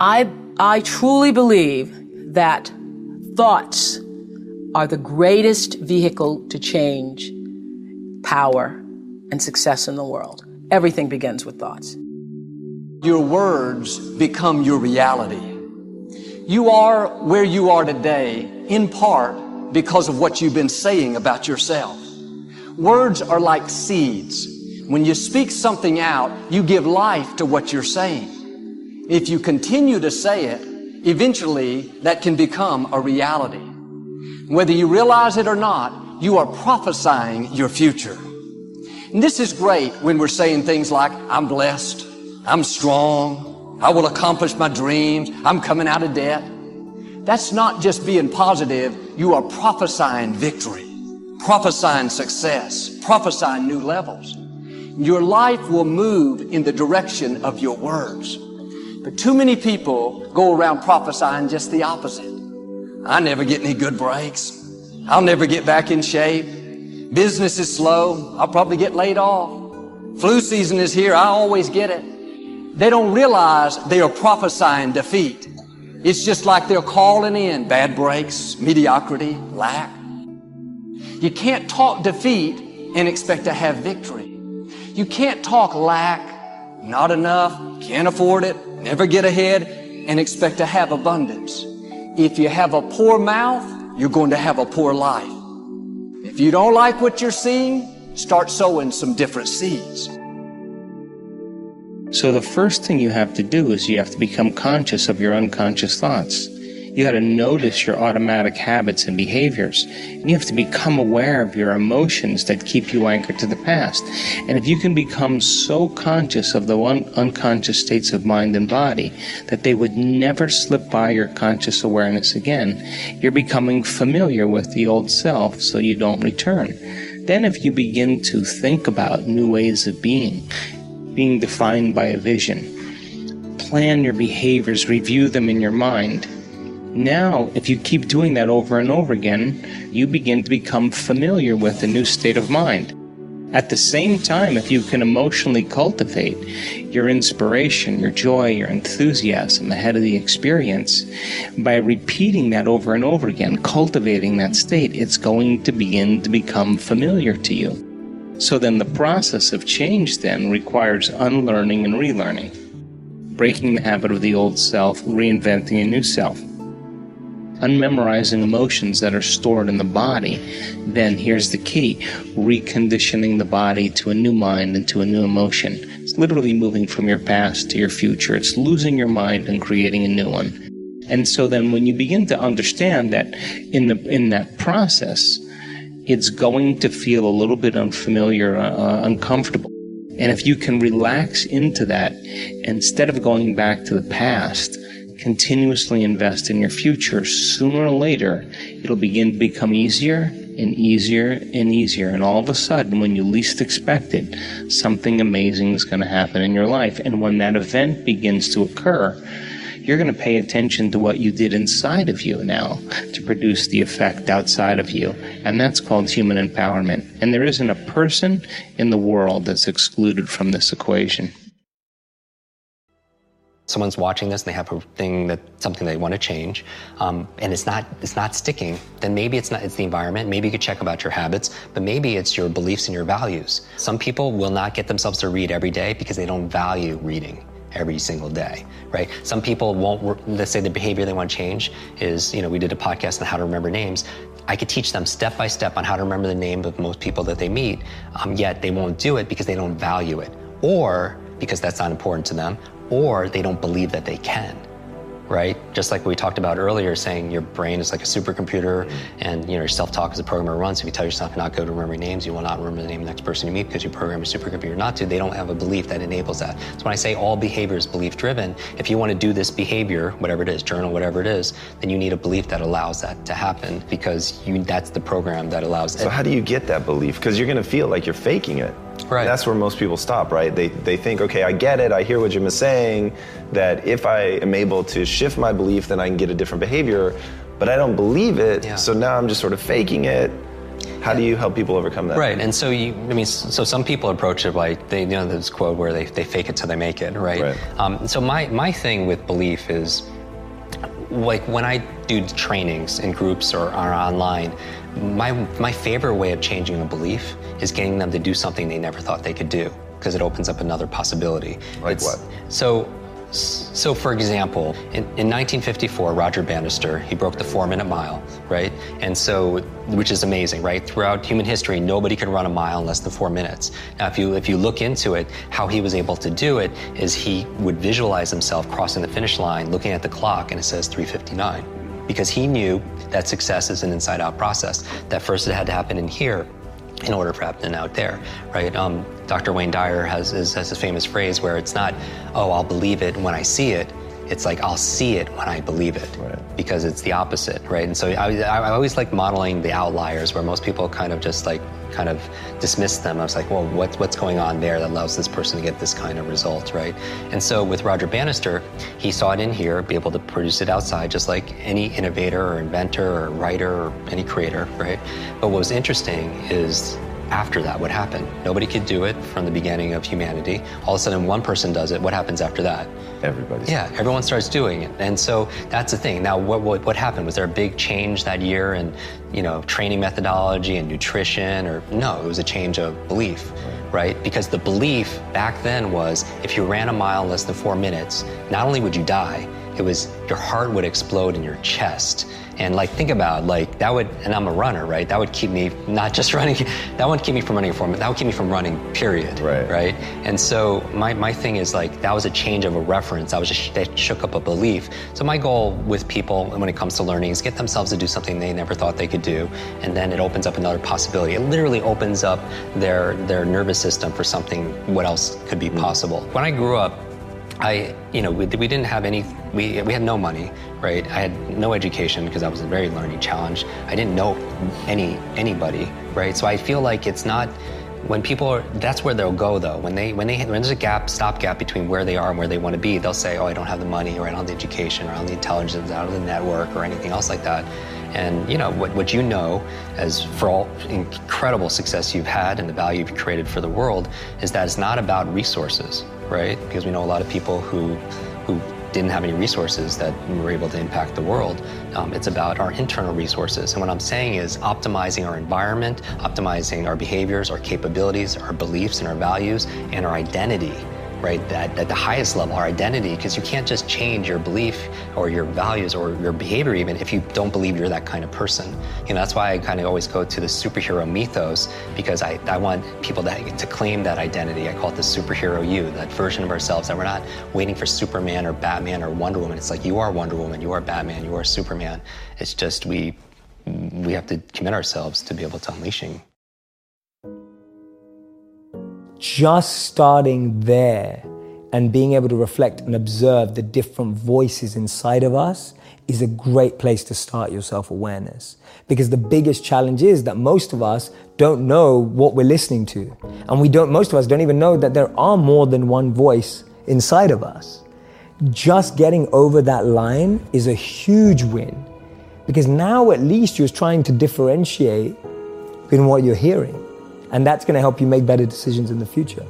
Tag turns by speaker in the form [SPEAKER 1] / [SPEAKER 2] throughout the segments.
[SPEAKER 1] I, I truly believe that thoughts are the greatest vehicle to change power and success in the world. Everything begins with thoughts.
[SPEAKER 2] Your words become your reality. You are where you are today in part because of what you've been saying about yourself. Words are like seeds. When you speak something out, you give life to what you're saying. If you continue to say it, eventually that can become a reality. Whether you realize it or not, you are prophesying your future. And this is great when we're saying things like, I'm blessed, I'm strong, I will accomplish my dreams, I'm coming out of debt. That's not just being positive, you are prophesying victory, prophesying success, prophesying new levels. Your life will move in the direction of your words. But too many people go around prophesying just the opposite. I never get any good breaks. I'll never get back in shape. Business is slow. I'll probably get laid off. Flu season is here. I always get it. They don't realize they are prophesying defeat. It's just like they're calling in bad breaks, mediocrity, lack. You can't talk defeat and expect to have victory. You can't talk lack, not enough, can't afford it, never get ahead, and expect to have abundance. If you have a poor mouth, you're going to have a poor life. If you don't like what you're seeing, start sowing some different seeds.
[SPEAKER 3] So the first thing you have to do is you have to become conscious of your unconscious thoughts. You got to notice your automatic habits and behaviors. And you have to become aware of your emotions that keep you anchored to the past. And if you can become so conscious of the un- unconscious states of mind and body that they would never slip by your conscious awareness again, you're becoming familiar with the old self so you don't return. Then if you begin to think about new ways of being, being defined by a vision, plan your behaviors, review them in your mind, now, if you keep doing that over and over again, you begin to become familiar with a new state of mind. At the same time, if you can emotionally cultivate your inspiration, your joy, your enthusiasm ahead of the experience, by repeating that over and over again, cultivating that state, it's going to begin to become familiar to you. So then the process of change then requires unlearning and relearning, breaking the habit of the old self, reinventing a new self unmemorizing emotions that are stored in the body, then here's the key reconditioning the body to a new mind and to a new emotion. It's literally moving from your past to your future. It's losing your mind and creating a new one. And so then when you begin to understand that in the in that process, it's going to feel a little bit unfamiliar, uh, uh uncomfortable. And if you can relax into that, instead of going back to the past, continuously invest in your future, sooner or later, it'll begin to become easier and easier and easier. And all of a sudden, when you least expect it, something amazing is going to happen in your life. And when that event begins to occur, you're going to pay attention to what you did inside of you now to produce the effect outside of you. And that's called human empowerment. And there isn't a person in the world that's excluded from this equation
[SPEAKER 4] someone's watching this and they have a thing that something they want to change um, and it's not it's not sticking then maybe it's not it's the environment. Maybe you could check about your habits but maybe it's your beliefs and your values. Some people will not get themselves to read every day because they don't value reading every single day right? Some people won't let's say the behavior they want to change is you know we did a podcast on how to remember names. I could teach them step by step on how to remember the name of most people that they meet, um, yet they won't do it because they don't value it, or because that's not important to them, or they don't believe that they can. right? Just like we talked about earlier, saying your brain is like a supercomputer mm-hmm. and you know your self-talk is a programmer runs. If you tell yourself not go to remember names, you will not remember the name of the next person you meet because you program your supercomputer not to. They don't have a belief that enables that. So when I say all behavior is belief driven, if you want to do this behavior, whatever it is, journal, whatever it is, then you need a belief that allows that to happen because you that's the program that allows it.
[SPEAKER 5] So how do you get that belief? Because you're going to feel like you're faking it.
[SPEAKER 4] Right.
[SPEAKER 5] That's where most people stop, right? They, they think, okay, I get it, I hear what Jim is saying, that if I am able to shift my belief, then I can get a different behavior, but I don't believe it,
[SPEAKER 4] Yeah.
[SPEAKER 5] so now I'm just sort of faking it. How do you help people overcome that?
[SPEAKER 4] Right, and so you, I mean, so some people approach it like they, you know, this quote where they, they fake it till they make it, right?
[SPEAKER 5] Right.
[SPEAKER 4] Um, so my my thing with belief is, like when I do trainings in groups or, or online, my my favorite way of changing a belief is getting them to do something they never thought they could do because it opens up another possibility.
[SPEAKER 5] Like what?
[SPEAKER 4] So. So, for example, in, in 1954, Roger Bannister he broke the four-minute mile, right? And so, which is amazing, right? Throughout human history, nobody could run a mile in less than four minutes. Now, if you if you look into it, how he was able to do it is he would visualize himself crossing the finish line, looking at the clock, and it says 3:59, because he knew that success is an inside-out process. That first it had to happen in here, in order for it to happen out there, right? Um, Dr. Wayne Dyer has, has a famous phrase where it's not, oh, I'll believe it when I see it. It's like, I'll see it when I believe it.
[SPEAKER 5] Right.
[SPEAKER 4] Because it's the opposite, right? And so I, I, always like modeling the outliers where most people kind of just like, kind of dismiss them. I was like, well, what, what's going on there that allows this person to get this kind of result, right? And so with Roger Bannister, he saw it in here, be able to produce it outside, just like any innovator or inventor or writer or any creator, right? But what was interesting is after that, what happened? Nobody could do it from the beginning of humanity. All of a sudden, one person does it. What happens after that?
[SPEAKER 5] Everybody.
[SPEAKER 4] Yeah, everyone starts doing it, and so that's the thing. Now, what, what what happened? Was there a big change that year in, you know, training methodology and nutrition, or no? It was a change of belief, right? Because the belief back then was if you ran a mile in less than four minutes, not only would you die, it was your heart would explode in your chest. And like think about like that would and I'm a runner, right? That would keep me not just running that would keep me from running a minute that would keep me from running, period.
[SPEAKER 5] Right.
[SPEAKER 4] Right. And so my, my thing is like that was a change of a reference. That was just that shook up a belief. So my goal with people when it comes to learning is get themselves to do something they never thought they could do. And then it opens up another possibility. It literally opens up their their nervous system for something what else could be hmm. possible. When I grew up, I, you know, we, we didn't have any, we, we had no money, right? I had no education because I was a very learning challenge. I didn't know any, anybody, right? So I feel like it's not, when people are, that's where they'll go though. When they, when they, when there's a gap, stop gap between where they are and where they want to be, they'll say, oh, I don't have the money, or I don't have the education, or I don't have the intelligence, out of the network, or anything else like that. And you know what, what you know, as for all incredible success you've had and the value you've created for the world, is that it's not about resources, right? Because we know a lot of people who who didn't have any resources that were able to impact the world. Um, it's about our internal resources. And what I'm saying is optimizing our environment, optimizing our behaviors, our capabilities, our beliefs, and our values, and our identity right? That at the highest level, our identity, because you can't just change your belief or your values or your behavior even if you don't believe you're that kind of person. You know, that's why I kind of always go to the superhero mythos because I, I want people that, to claim that identity. I call it the superhero you, that version of ourselves that we're not waiting for Superman or Batman or Wonder Woman. It's like you are Wonder Woman, you are Batman, you are Superman. It's just we we have to commit ourselves to be able to unleashing
[SPEAKER 6] just starting there and being able to reflect and observe the different voices inside of us is a great place to start your self awareness. Because the biggest challenge is that most of us don't know what we're listening to. And we don't, most of us don't even know that there are more than one voice inside of us. Just getting over that line is a huge win. Because now at least you're trying to differentiate in what you're hearing. And that's going to help you make better decisions in the future.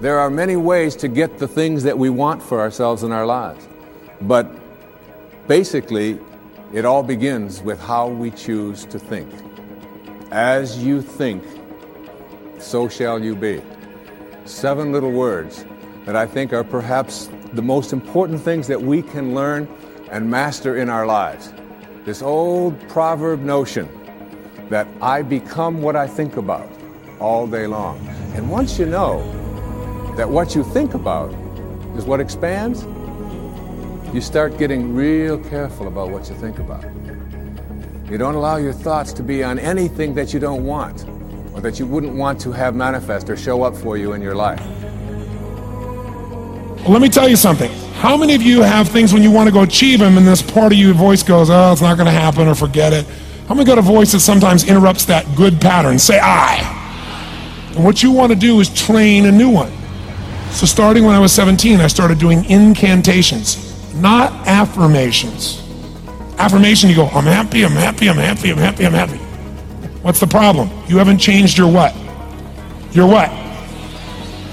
[SPEAKER 7] There are many ways to get the things that we want for ourselves in our lives. But basically, it all begins with how we choose to think. As you think, so shall you be. Seven little words that I think are perhaps the most important things that we can learn and master in our lives. This old proverb notion that I become what I think about all day long. And once you know that what you think about is what expands, you start getting real careful about what you think about. You don't allow your thoughts to be on anything that you don't want or that you wouldn't want to have manifest or show up for you in your life.
[SPEAKER 8] Well, let me tell you something. How many of you have things when you want to go achieve them and this part of your voice goes, oh, it's not going to happen or forget it? How many got a voice that sometimes interrupts that good pattern? Say I. And what you want to do is train a new one. So starting when I was 17, I started doing incantations, not affirmations. Affirmation, you go, I'm happy, I'm happy, I'm happy, I'm happy, I'm happy. What's the problem? You haven't changed your what? Your what?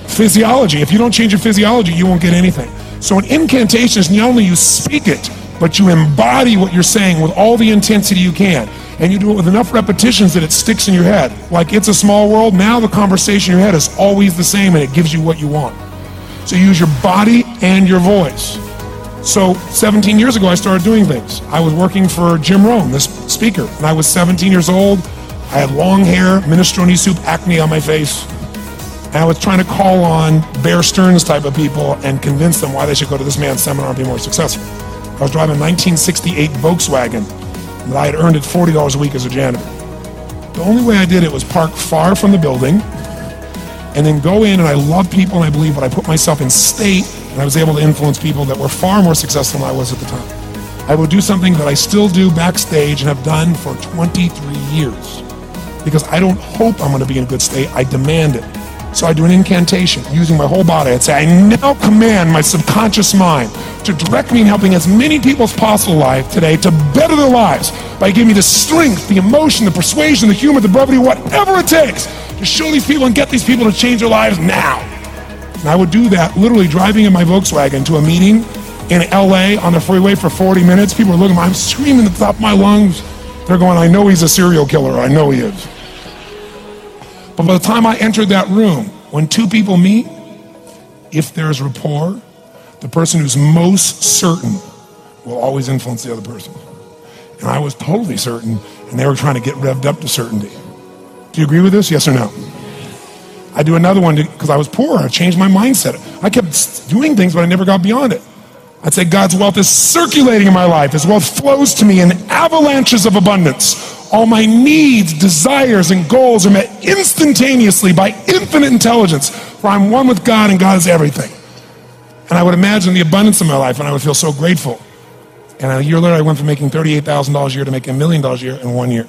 [SPEAKER 8] Physiology. If you don't change your physiology, you won't get anything. So an incantation is not only you speak it, but you embody what you're saying with all the intensity you can. And you do it with enough repetitions that it sticks in your head. Like it's a small world, now the conversation in your head is always the same and it gives you what you want. So use your body and your voice. So 17 years ago, I started doing things. I was working for Jim Rohn, this speaker, and I was 17 years old. I had long hair, minestrone soup, acne on my face. And I was trying to call on Bear Stearns type of people and convince them why they should go to this man's seminar and be more successful. I was driving a 1968 Volkswagen that I had earned at $40 a week as a janitor. The only way I did it was park far from the building and then go in and I love people and I believe, but I put myself in state and I was able to influence people that were far more successful than I was at the time. I would do something that I still do backstage and have done for 23 years because I don't hope I'm going to be in a good state. I demand it. So I do an incantation using my whole body. I'd say, I now command my subconscious mind to direct me in helping as many people as possible alive today to better their lives by giving me the strength, the emotion, the persuasion, the humor, the brevity, whatever it takes to show these people and get these people to change their lives now. And I would do that literally driving in my Volkswagen to a meeting in LA on the freeway for 40 minutes. People are looking at me, I'm screaming at the top of my lungs. They're going, I know he's a serial killer. I know he is. But by the time I entered that room, when two people meet, if there's rapport, the person who's most certain will always influence the other person. And I was totally certain, and they were trying to get revved up to certainty. Do you agree with this? Yes or no? I do another one because I was poor. I changed my mindset. I kept doing things, but I never got beyond it. I'd say God's wealth is circulating in my life. His wealth flows to me in avalanches of abundance. All my needs, desires, and goals are met instantaneously by infinite intelligence, for I'm one with God and God is everything. And I would imagine the abundance of my life, and I would feel so grateful. And a year later, I went from making $38,000 a year to making a million dollars a year in one year.